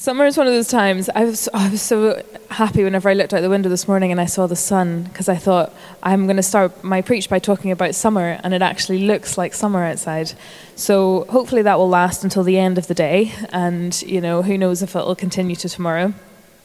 Summer is one of those times. I was, I was so happy whenever I looked out the window this morning and I saw the sun because I thought I'm going to start my preach by talking about summer, and it actually looks like summer outside. So hopefully that will last until the end of the day, and you know who knows if it will continue to tomorrow.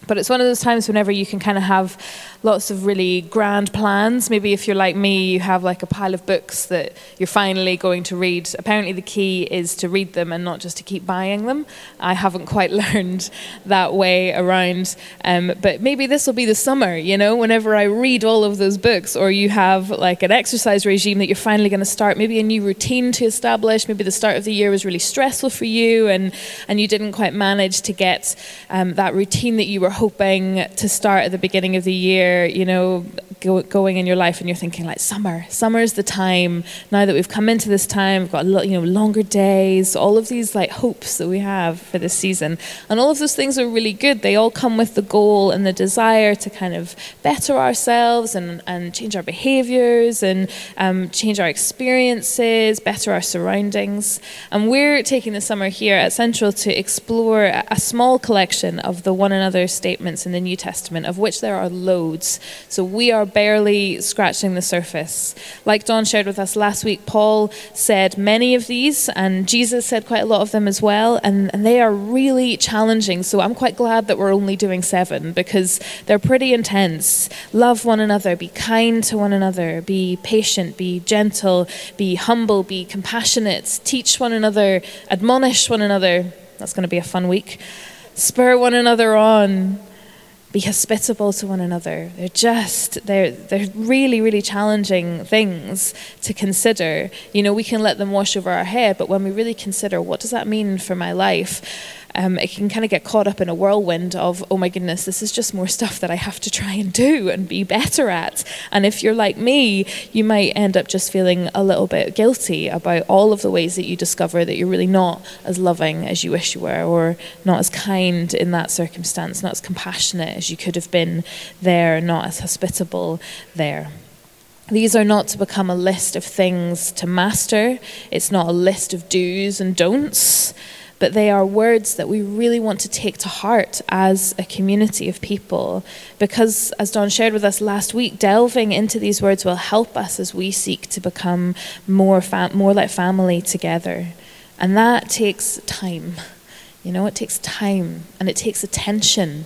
But it's one of those times whenever you can kind of have lots of really grand plans. Maybe if you're like me, you have like a pile of books that you're finally going to read. Apparently, the key is to read them and not just to keep buying them. I haven't quite learned that way around. Um, but maybe this will be the summer, you know, whenever I read all of those books, or you have like an exercise regime that you're finally going to start, maybe a new routine to establish. Maybe the start of the year was really stressful for you and, and you didn't quite manage to get um, that routine that you were hoping to start at the beginning of the year, you know, go, going in your life and you're thinking like summer, summer is the time. Now that we've come into this time, we've got you know longer days, all of these like hopes that we have for this season, and all of those things are really good. They all come with the goal and the desire to kind of better ourselves and and change our behaviors and um, change our experiences, better our surroundings. And we're taking the summer here at Central to explore a small collection of the one another statements in the New Testament, of which there are loads. So we are barely scratching the surface. Like Don shared with us last week, Paul said many of these, and Jesus said quite a lot of them as well, and, and they are really challenging. So I'm quite glad that we're only doing seven because they're pretty intense. Love one another, be kind to one another, be patient, be gentle, be humble, be compassionate, teach one another, admonish one another. That's going to be a fun week spur one another on, be hospitable to one another. They're just, they're, they're really, really challenging things to consider. You know, we can let them wash over our head, but when we really consider what does that mean for my life, um, it can kind of get caught up in a whirlwind of, oh my goodness, this is just more stuff that I have to try and do and be better at. And if you're like me, you might end up just feeling a little bit guilty about all of the ways that you discover that you're really not as loving as you wish you were, or not as kind in that circumstance, not as compassionate as you could have been there, not as hospitable there. These are not to become a list of things to master. It's not a list of do's and don'ts but they are words that we really want to take to heart as a community of people. Because, as Don shared with us last week, delving into these words will help us as we seek to become more, fam- more like family together. And that takes time. You know, it takes time and it takes attention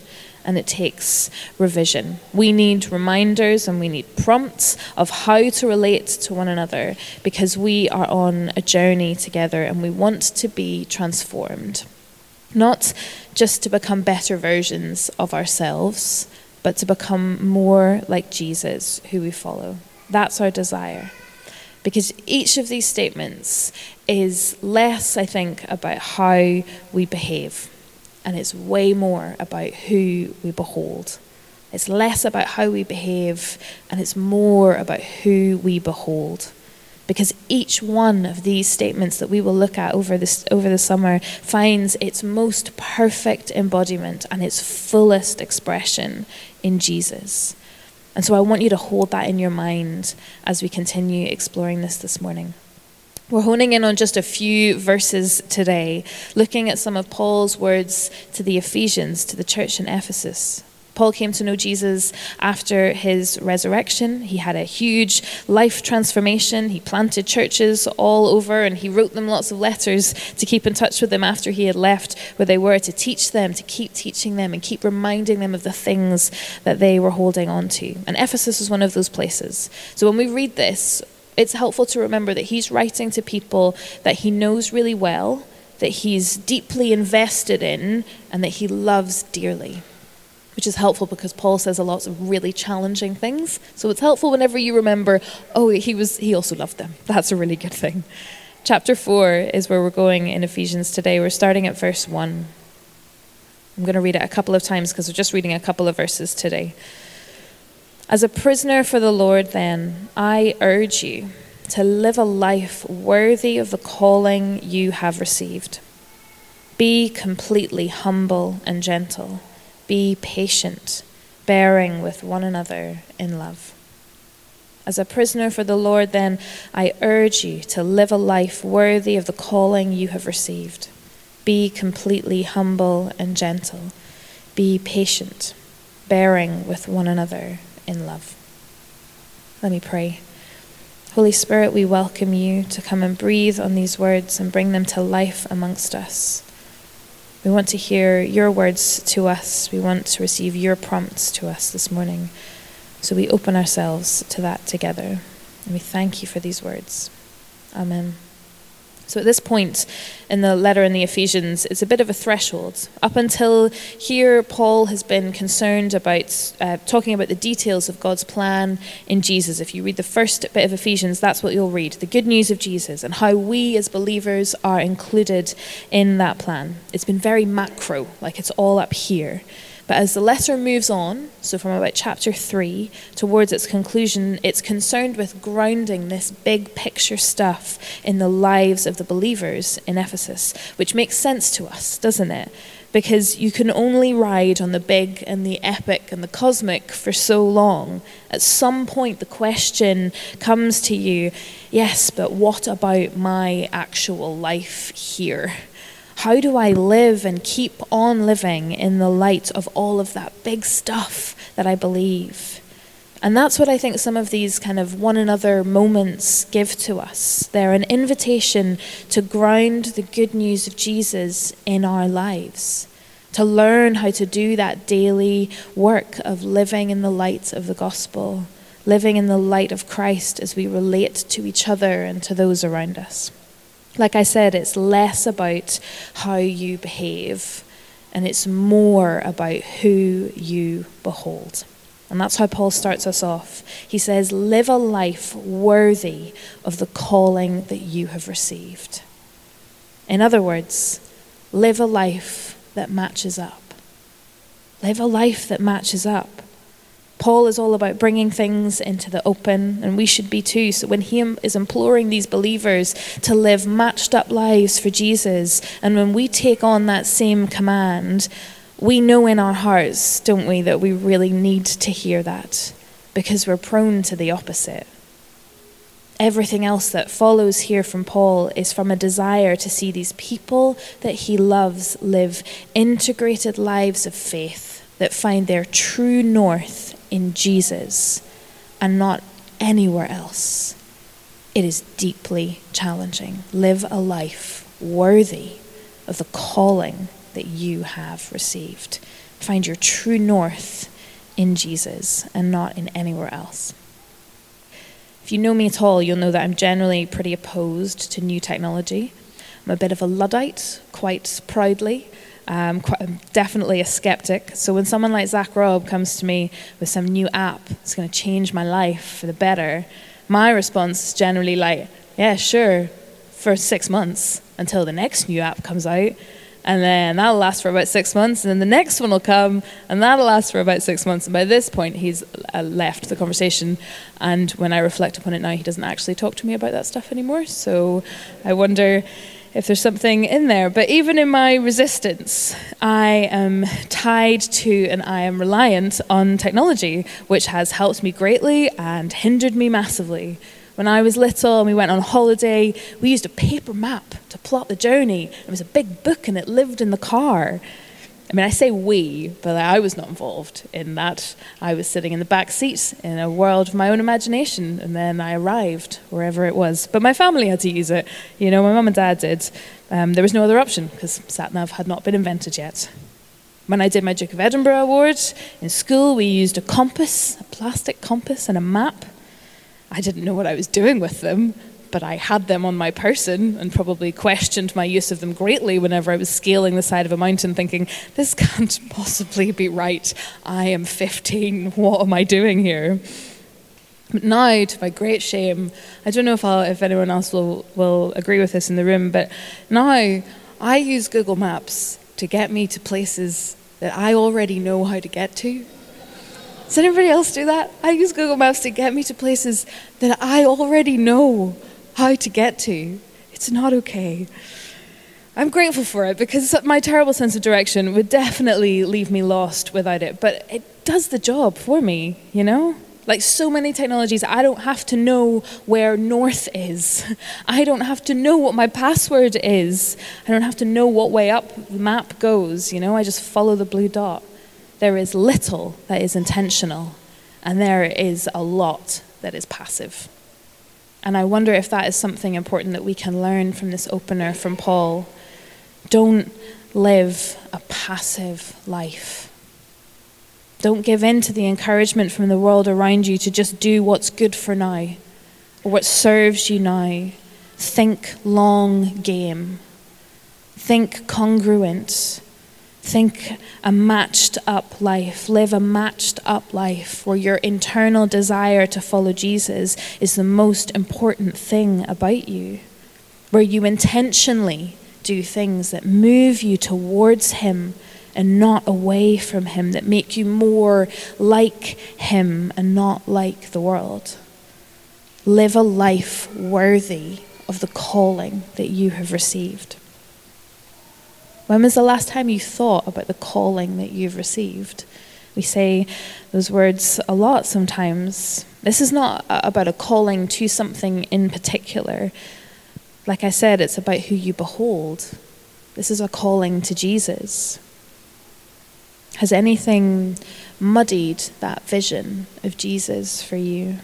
and it takes revision. We need reminders and we need prompts of how to relate to one another because we are on a journey together and we want to be transformed. Not just to become better versions of ourselves, but to become more like Jesus, who we follow. That's our desire. Because each of these statements is less, I think, about how we behave and it's way more about who we behold. It's less about how we behave, and it's more about who we behold. Because each one of these statements that we will look at over, this, over the summer finds its most perfect embodiment and its fullest expression in Jesus. And so I want you to hold that in your mind as we continue exploring this this morning. We're honing in on just a few verses today, looking at some of Paul's words to the Ephesians, to the church in Ephesus. Paul came to know Jesus after his resurrection. He had a huge life transformation. He planted churches all over and he wrote them lots of letters to keep in touch with them after he had left where they were, to teach them, to keep teaching them, and keep reminding them of the things that they were holding on to. And Ephesus was one of those places. So when we read this, it's helpful to remember that he's writing to people that he knows really well, that he's deeply invested in, and that he loves dearly. Which is helpful because Paul says a lot of really challenging things. So it's helpful whenever you remember, oh, he was he also loved them. That's a really good thing. Chapter 4 is where we're going in Ephesians today. We're starting at verse 1. I'm going to read it a couple of times because we're just reading a couple of verses today. As a prisoner for the Lord, then, I urge you to live a life worthy of the calling you have received. Be completely humble and gentle. Be patient, bearing with one another in love. As a prisoner for the Lord, then, I urge you to live a life worthy of the calling you have received. Be completely humble and gentle. Be patient, bearing with one another in love. Let me pray. Holy Spirit, we welcome you to come and breathe on these words and bring them to life amongst us. We want to hear your words to us. We want to receive your prompts to us this morning. So we open ourselves to that together. And we thank you for these words. Amen. So at this point in the letter in the Ephesians, it's a bit of a threshold. Up until here, Paul has been concerned about uh, talking about the details of God's plan in Jesus. If you read the first bit of Ephesians, that's what you'll read the good news of Jesus and how we as believers are included in that plan. It's been very macro, like it's all up here. But as the letter moves on, so from about chapter 3 towards its conclusion, it's concerned with grounding this big picture stuff in the lives of the believers in Ephesus, which makes sense to us, doesn't it? Because you can only ride on the big and the epic and the cosmic for so long. At some point, the question comes to you yes, but what about my actual life here? How do I live and keep on living in the light of all of that big stuff that I believe? And that's what I think some of these kind of one another moments give to us. They're an invitation to ground the good news of Jesus in our lives, to learn how to do that daily work of living in the light of the gospel, living in the light of Christ as we relate to each other and to those around us. Like I said, it's less about how you behave and it's more about who you behold. And that's how Paul starts us off. He says, Live a life worthy of the calling that you have received. In other words, live a life that matches up. Live a life that matches up. Paul is all about bringing things into the open, and we should be too. So when he is imploring these believers to live matched up lives for Jesus, and when we take on that same command, we know in our hearts, don't we, that we really need to hear that because we're prone to the opposite. Everything else that follows here from Paul is from a desire to see these people that he loves live integrated lives of faith that find their true north in Jesus and not anywhere else. It is deeply challenging. Live a life worthy of the calling that you have received. Find your true north in Jesus and not in anywhere else. If you know me at all, you'll know that I'm generally pretty opposed to new technology. I'm a bit of a Luddite, quite proudly. Um, quite, definitely a skeptic. So when someone like Zach Robb comes to me with some new app that's going to change my life for the better, my response is generally like, yeah, sure, for six months until the next new app comes out. And then that'll last for about six months, and then the next one will come, and that'll last for about six months. And by this point, he's uh, left the conversation. And when I reflect upon it now, he doesn't actually talk to me about that stuff anymore. So I wonder if there's something in there. But even in my resistance, I am tied to and I am reliant on technology, which has helped me greatly and hindered me massively. When I was little and we went on holiday, we used a paper map to plot the journey. It was a big book and it lived in the car. I mean, I say we, but I was not involved in that. I was sitting in the back seat in a world of my own imagination, and then I arrived wherever it was. But my family had to use it. You know, my mum and dad did. Um, there was no other option because SatNav had not been invented yet. When I did my Duke of Edinburgh Award in school, we used a compass, a plastic compass, and a map. I didn't know what I was doing with them, but I had them on my person and probably questioned my use of them greatly whenever I was scaling the side of a mountain, thinking, this can't possibly be right. I am 15. What am I doing here? But now, to my great shame, I don't know if, I'll, if anyone else will, will agree with this in the room, but now I use Google Maps to get me to places that I already know how to get to. Does anybody else do that? I use Google Maps to get me to places that I already know how to get to. It's not okay. I'm grateful for it because my terrible sense of direction would definitely leave me lost without it, but it does the job for me, you know? Like so many technologies, I don't have to know where north is. I don't have to know what my password is. I don't have to know what way up the map goes. You know, I just follow the blue dot. There is little that is intentional, and there is a lot that is passive. And I wonder if that is something important that we can learn from this opener from Paul. Don't live a passive life. Don't give in to the encouragement from the world around you to just do what's good for now or what serves you now. Think long game. Think congruent. Think a matched up life. Live a matched up life where your internal desire to follow Jesus is the most important thing about you. Where you intentionally do things that move you towards Him and not away from Him, that make you more like Him and not like the world. Live a life worthy of the calling that you have received. When was the last time you thought about the calling that you've received? We say those words a lot sometimes. This is not about a calling to something in particular. Like I said, it's about who you behold. This is a calling to Jesus. Has anything muddied that vision of Jesus for you?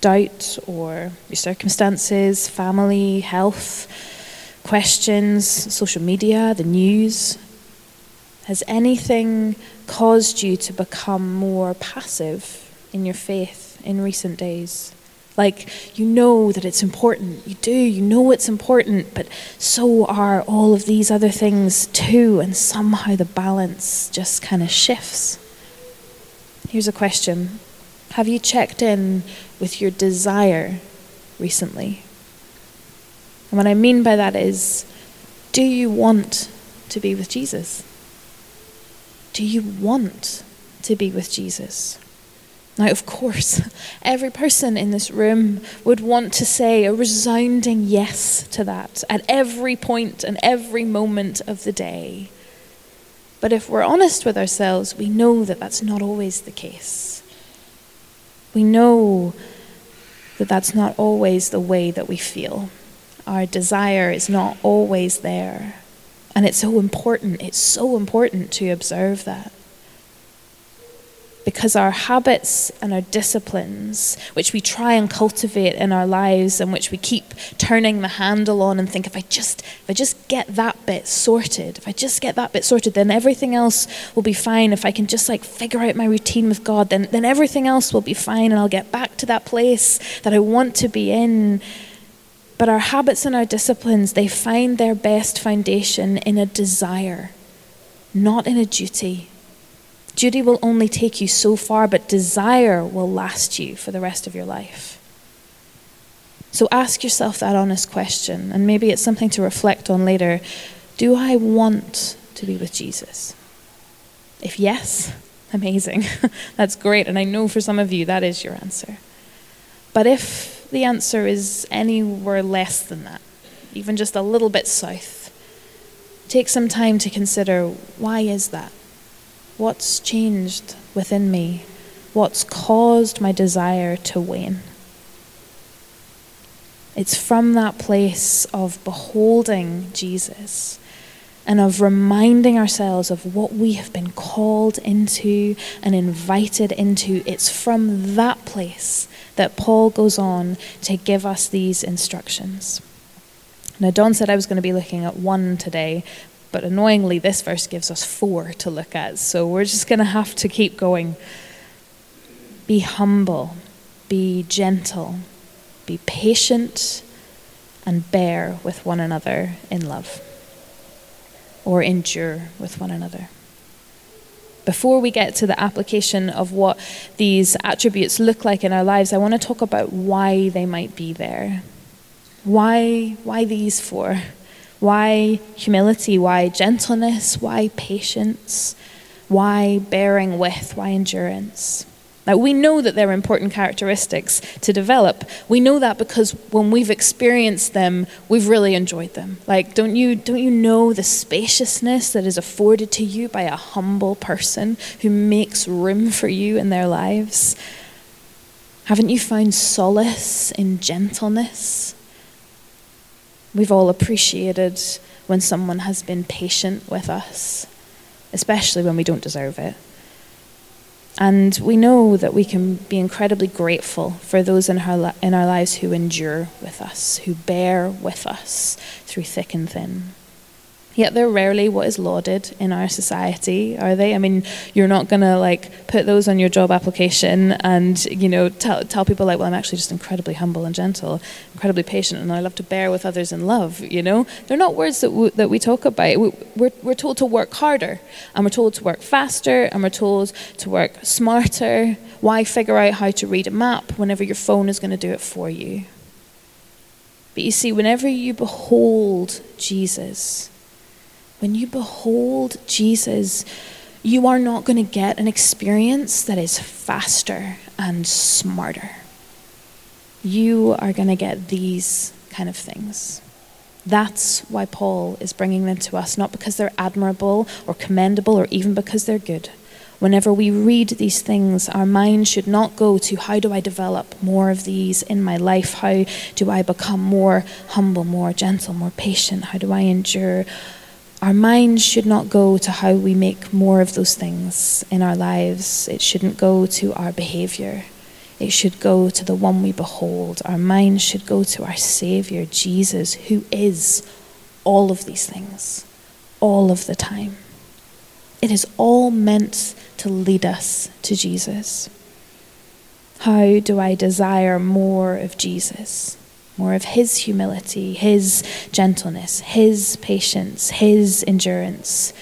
Doubt or your circumstances, family, health, questions, social media, the news? Has anything caused you to become more passive in your faith in recent days? Like, you know that it's important. You do. You know it's important. But so are all of these other things too. And somehow the balance just kind of shifts. Here's a question Have you checked in with your desire recently? And what I mean by that is do you want to be with Jesus? Do you want to be with Jesus? Now, of course, every person in this room would want to say a resounding yes to that at every point and every moment of the day. But if we're honest with ourselves, we know that that's not always the case. We know that that's not always the way that we feel. Our desire is not always there. And it's so important, it's so important to observe that because our habits and our disciplines, which we try and cultivate in our lives and which we keep turning the handle on and think if I just if I just get that bit sorted, if I just get that bit sorted, then everything else will be fine. If I can just like figure out my routine with God, then then everything else will be fine and I'll get back to that place that I want to be in. But our habits and our disciplines, they find their best foundation in a desire, not in a duty Duty will only take you so far, but desire will last you for the rest of your life. So ask yourself that honest question, and maybe it's something to reflect on later. Do I want to be with Jesus? If yes, amazing. That's great, and I know for some of you that is your answer. But if the answer is anywhere less than that, even just a little bit south, take some time to consider why is that? What's changed within me? What's caused my desire to wane? It's from that place of beholding Jesus and of reminding ourselves of what we have been called into and invited into. It's from that place that Paul goes on to give us these instructions. Now, Don said I was going to be looking at one today, but annoyingly, this verse gives us four to look at. So we're just going to have to keep going. Be humble, be gentle, be patient, and bear with one another in love, or endure with one another. Before we get to the application of what these attributes look like in our lives, I want to talk about why they might be there. Why, why these four? Why humility? Why gentleness? Why patience? Why bearing with? Why endurance? Like we know that they're important characteristics to develop. We know that because when we've experienced them, we've really enjoyed them. Like don't you don't you know the spaciousness that is afforded to you by a humble person who makes room for you in their lives? Haven't you found solace in gentleness? We've all appreciated when someone has been patient with us, especially when we don't deserve it. And we know that we can be incredibly grateful for those in our, in our lives who endure with us, who bear with us through thick and thin. Yet they're rarely what is lauded in our society, are they? I mean, you're not going to like put those on your job application and, you know, tell, tell people like, well, I'm actually just incredibly humble and gentle, incredibly patient, and I love to bear with others in love, you know? They're not words that, w- that we talk about. We, we're, we're told to work harder, and we're told to work faster, and we're told to work smarter. Why figure out how to read a map whenever your phone is going to do it for you? But you see, whenever you behold Jesus, when you behold Jesus, you are not going to get an experience that is faster and smarter. You are going to get these kind of things. That's why Paul is bringing them to us, not because they're admirable or commendable or even because they're good. Whenever we read these things, our mind should not go to how do I develop more of these in my life? How do I become more humble, more gentle, more patient? How do I endure? Our mind should not go to how we make more of those things in our lives. It shouldn't go to our behavior. It should go to the one we behold. Our mind should go to our Savior, Jesus, who is all of these things, all of the time. It is all meant to lead us to Jesus. How do I desire more of Jesus? More of His humility, His gentleness, His patience, His endurance.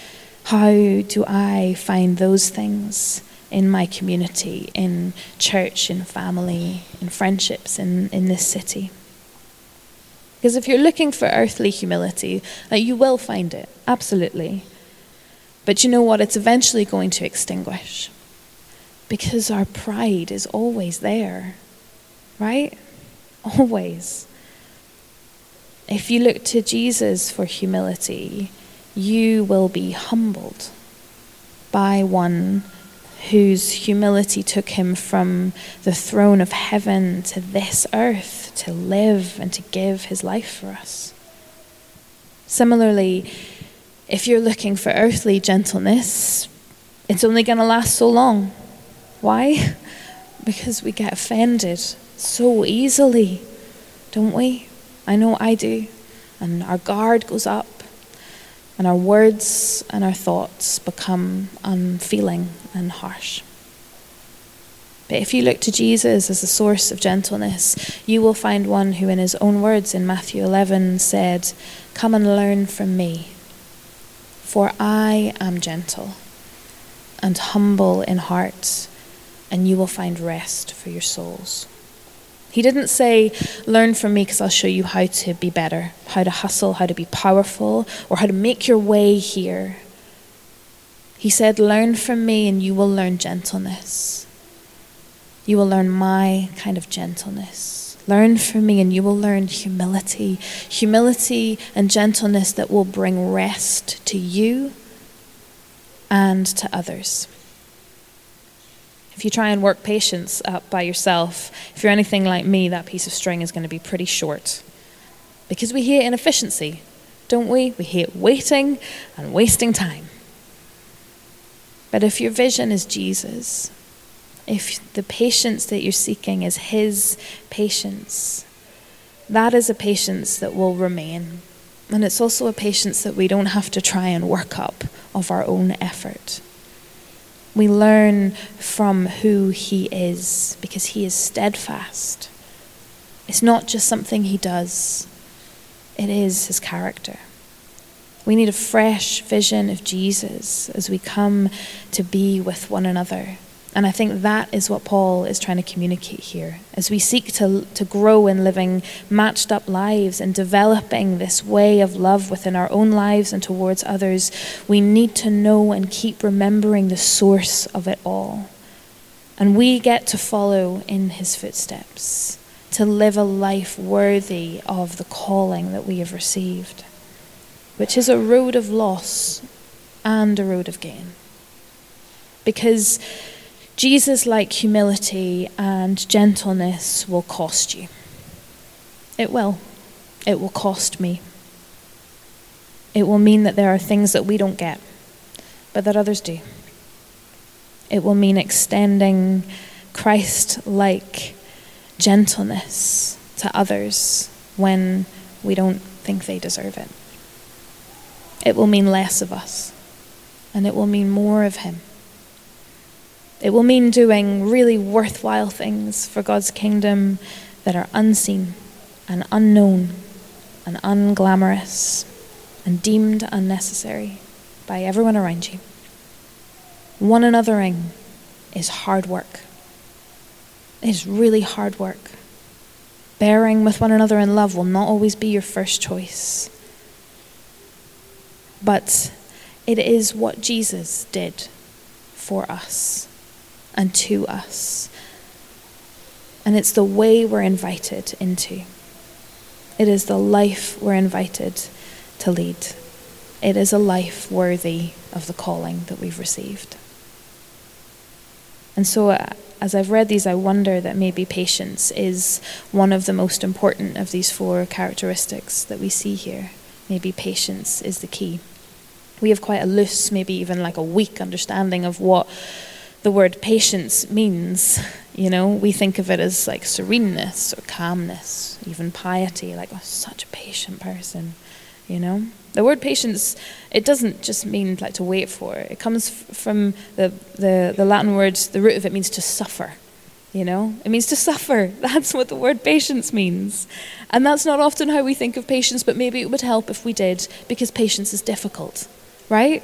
How do I find those things in my community, in church, in family, in friendships, in, in this city? Because if you're looking for earthly humility, uh, you will find it, absolutely. But you know what? It's eventually going to extinguish. Because our pride is always there, right? Always. If you look to Jesus for humility, you will be humbled by one whose humility took him from the throne of heaven to this earth to live and to give his life for us. Similarly, if you're looking for earthly gentleness, it's only going to last so long. Why? Because we get offended so easily, don't we? I know I do. And our guard goes up, and our words and our thoughts become unfeeling and harsh. But if you look to Jesus as the source of gentleness, you will find one who, in his own words in Matthew 11, said, Come and learn from me, for I am gentle and humble in heart, and you will find rest for your souls. He didn't say, Learn from me because I'll show you how to be better, how to hustle, how to be powerful, or how to make your way here. He said, Learn from me and you will learn gentleness. You will learn my kind of gentleness. Learn from me and you will learn humility. Humility and gentleness that will bring rest to you and to others. If you try and work patience up by yourself, if you're anything like me, that piece of string is going to be pretty short. Because we hate inefficiency, don't we? We hate waiting and wasting time. But if your vision is Jesus, if the patience that you're seeking is His patience, that is a patience that will remain. And it's also a patience that we don't have to try and work up of our own effort. We learn from who He is because He is steadfast. It's not just something He does, it is His character. We need a fresh vision of Jesus as we come to be with one another. And I think that is what Paul is trying to communicate here. As we seek to, to grow in living matched up lives and developing this way of love within our own lives and towards others, we need to know and keep remembering the source of it all. And we get to follow in his footsteps, to live a life worthy of the calling that we have received, which is a road of loss and a road of gain. Because Jesus like humility and gentleness will cost you. It will. It will cost me. It will mean that there are things that we don't get, but that others do. It will mean extending Christ like gentleness to others when we don't think they deserve it. It will mean less of us, and it will mean more of Him. It will mean doing really worthwhile things for God's kingdom that are unseen and unknown and unglamorous and deemed unnecessary by everyone around you. One anothering is hard work. It is really hard work. Bearing with one another in love will not always be your first choice. But it is what Jesus did for us and to us. And it's the way we're invited into. It is the life we're invited to lead. It is a life worthy of the calling that we've received. And so, uh, as I've read these, I wonder that maybe patience is one of the most important of these four characteristics that we see here. Maybe patience is the key. We have quite a loose, maybe even like a weak understanding of what the word patience means. You know, we think of it as like sereneness or calmness, even piety, like, oh, such a patient person, you know? The word patience, it doesn't just mean like to wait for. It comes f- from the, the, the Latin word, the root of it means to suffer. You know, it means to suffer. That's what the word patience means. And that's not often how we think of patience, but maybe it would help if we did, because patience is difficult, right?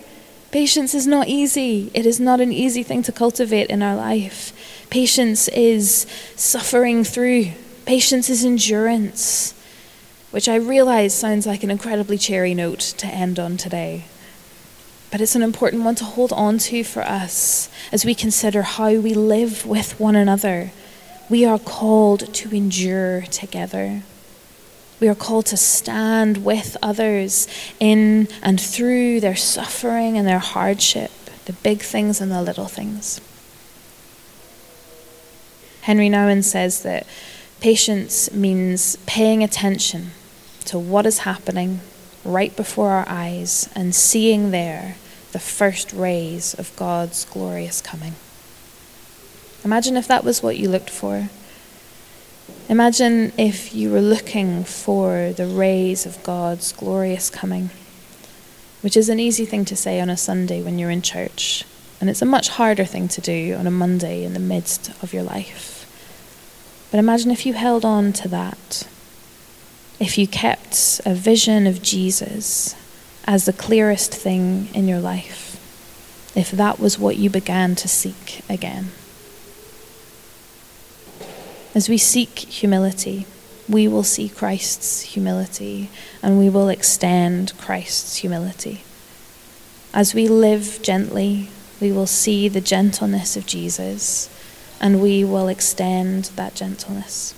Patience is not easy. It is not an easy thing to cultivate in our life. Patience is suffering through, patience is endurance, which I realize sounds like an incredibly cheery note to end on today. But it's an important one to hold on to for us as we consider how we live with one another. We are called to endure together. We are called to stand with others in and through their suffering and their hardship, the big things and the little things. Henry Nouwen says that patience means paying attention to what is happening right before our eyes and seeing there the first rays of God's glorious coming. Imagine if that was what you looked for Imagine if you were looking for the rays of God's glorious coming, which is an easy thing to say on a Sunday when you're in church, and it's a much harder thing to do on a Monday in the midst of your life. But imagine if you held on to that, if you kept a vision of Jesus as the clearest thing in your life, if that was what you began to seek again. As we seek humility, we will see Christ's humility and we will extend Christ's humility. As we live gently, we will see the gentleness of Jesus and we will extend that gentleness.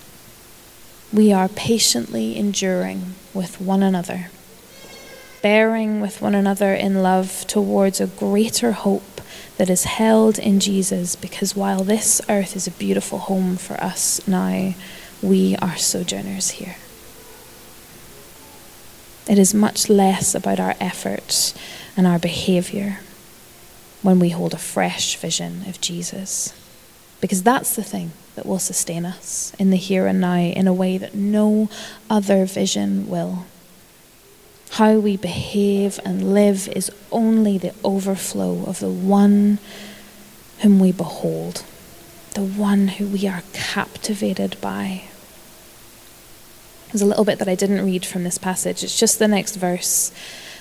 We are patiently enduring with one another, bearing with one another in love towards a greater hope that is held in Jesus because while this earth is a beautiful home for us now, we are sojourners here. It is much less about our efforts and our behaviour when we hold a fresh vision of Jesus. Because that's the thing that will sustain us in the here and now in a way that no other vision will. How we behave and live is only the overflow of the one whom we behold, the one who we are captivated by. There's a little bit that I didn't read from this passage. It's just the next verse.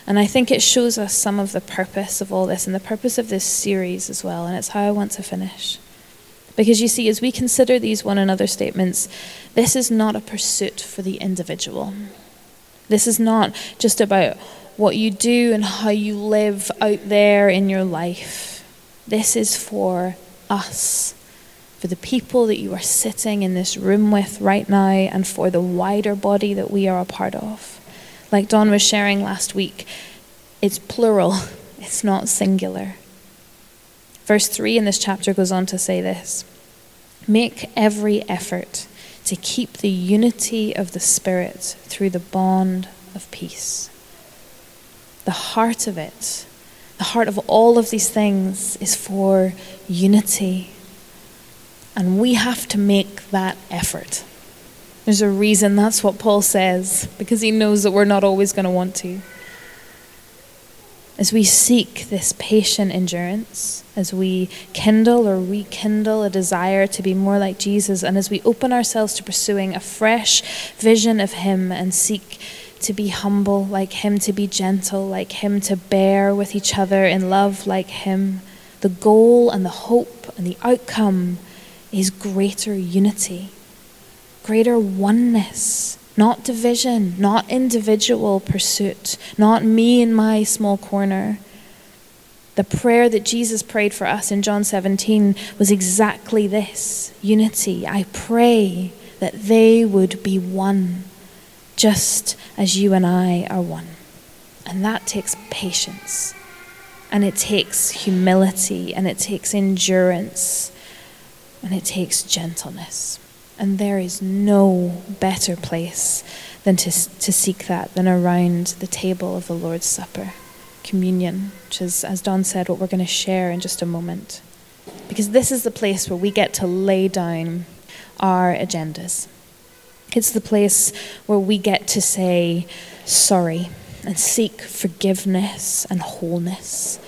And I think it shows us some of the purpose of all this and the purpose of this series as well. And it's how I want to finish. Because you see, as we consider these one another statements, this is not a pursuit for the individual. This is not just about what you do and how you live out there in your life. This is for us for the people that you are sitting in this room with right now, and for the wider body that we are a part of. Like Don was sharing last week, it's plural, it's not singular. Verse 3 in this chapter goes on to say this Make every effort to keep the unity of the Spirit through the bond of peace. The heart of it, the heart of all of these things, is for unity. And we have to make that effort. There's a reason that's what Paul says, because he knows that we're not always going to want to. As we seek this patient endurance, as we kindle or rekindle a desire to be more like Jesus, and as we open ourselves to pursuing a fresh vision of Him and seek to be humble like Him, to be gentle like Him, to bear with each other in love like Him, the goal and the hope and the outcome is greater unity, greater oneness, not division, not individual pursuit, not me in my small corner. The prayer that Jesus prayed for us in John 17 was exactly this unity. I pray that they would be one, just as you and I are one. And that takes patience, and it takes humility, and it takes endurance and it takes gentleness. And there is no better place than to, to seek that than around the table of the Lord's Supper, communion, which is, as Don said, what we're going to share in just a moment. Because this is the place where we get to lay down our agendas. It's the place where we get to say sorry and seek forgiveness and wholeness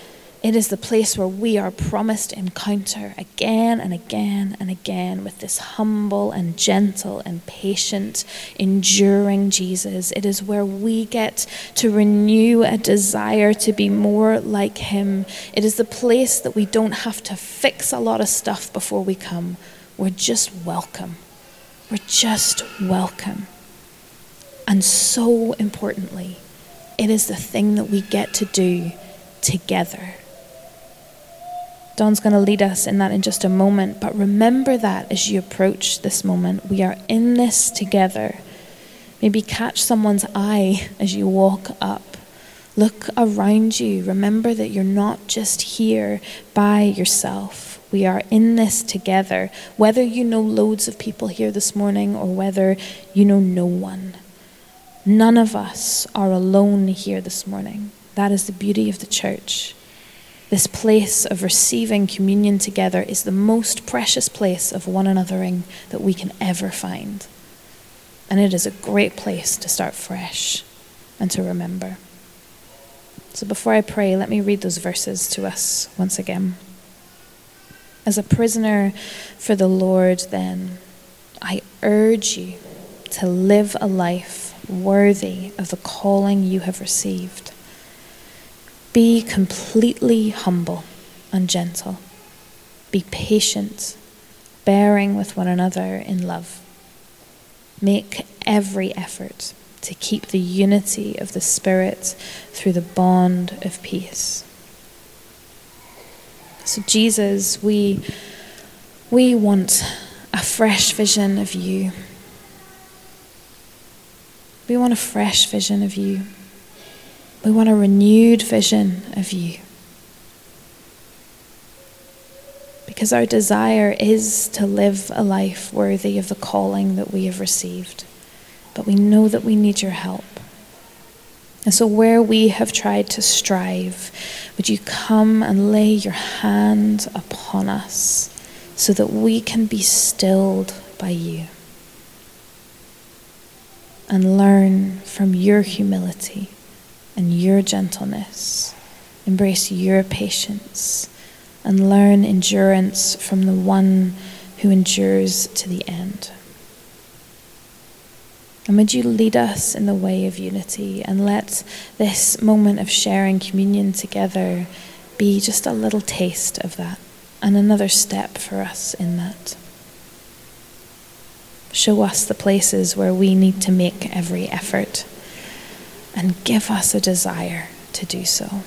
it is the place where we are promised encounter again and again and again with this humble and gentle and patient, enduring Jesus. It is where we get to renew a desire to be more like Him. It is the place that we don't have to fix a lot of stuff before we come. We're just welcome. We're just welcome. And so importantly, it is the thing that we get to do together. Don's going to lead us in that in just a moment. But remember that as you approach this moment. We are in this together. Maybe catch someone's eye as you walk up. Look around you. Remember that you're not just here by yourself. We are in this together, whether you know loads of people here this morning or whether you know no one. None of us are alone here this morning. That is the beauty of the church. This place of receiving communion together is the most precious place of one anothering that we can ever find. And it is a great place to start fresh and to remember. So before I pray, let me read those verses to us once again. As a prisoner for the Lord, then, I urge you to live a life worthy of the calling you have received be completely humble and gentle. Be patient, bearing with one another in love. Make every effort to keep the unity of the Spirit through the bond of peace. So, Jesus, we, we want a fresh vision of you. We want a fresh vision of you. We want a renewed vision of you. Because our desire is to live a life worthy of the calling that we have received. But we know that we need your help. And so, where we have tried to strive, would you come and lay your hand upon us so that we can be stilled by you and learn from your humility and your gentleness. Embrace your patience and learn endurance from the one who endures to the end. And would you lead us in the way of unity and let this moment of sharing communion together be just a little taste of that and another step for us in that. Show us the places where we need to make every effort and give us a desire to do so.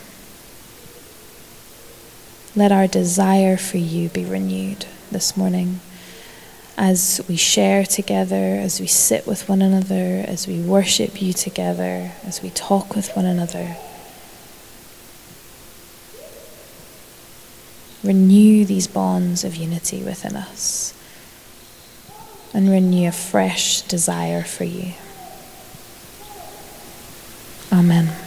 Let our desire for you be renewed this morning as we share together, as we sit with one another, as we worship you together, as we talk with one another. Renew these bonds of unity within us and renew a fresh desire for you. Amen.